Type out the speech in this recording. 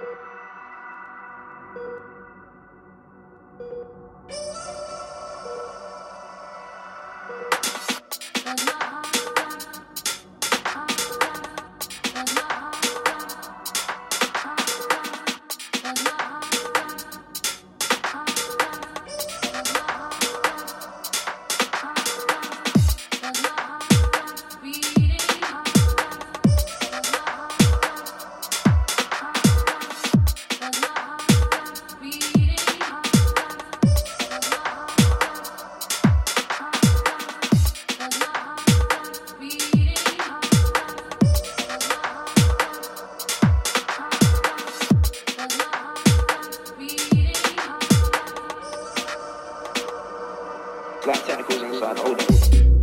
Thank you. black technicals inside Hold older.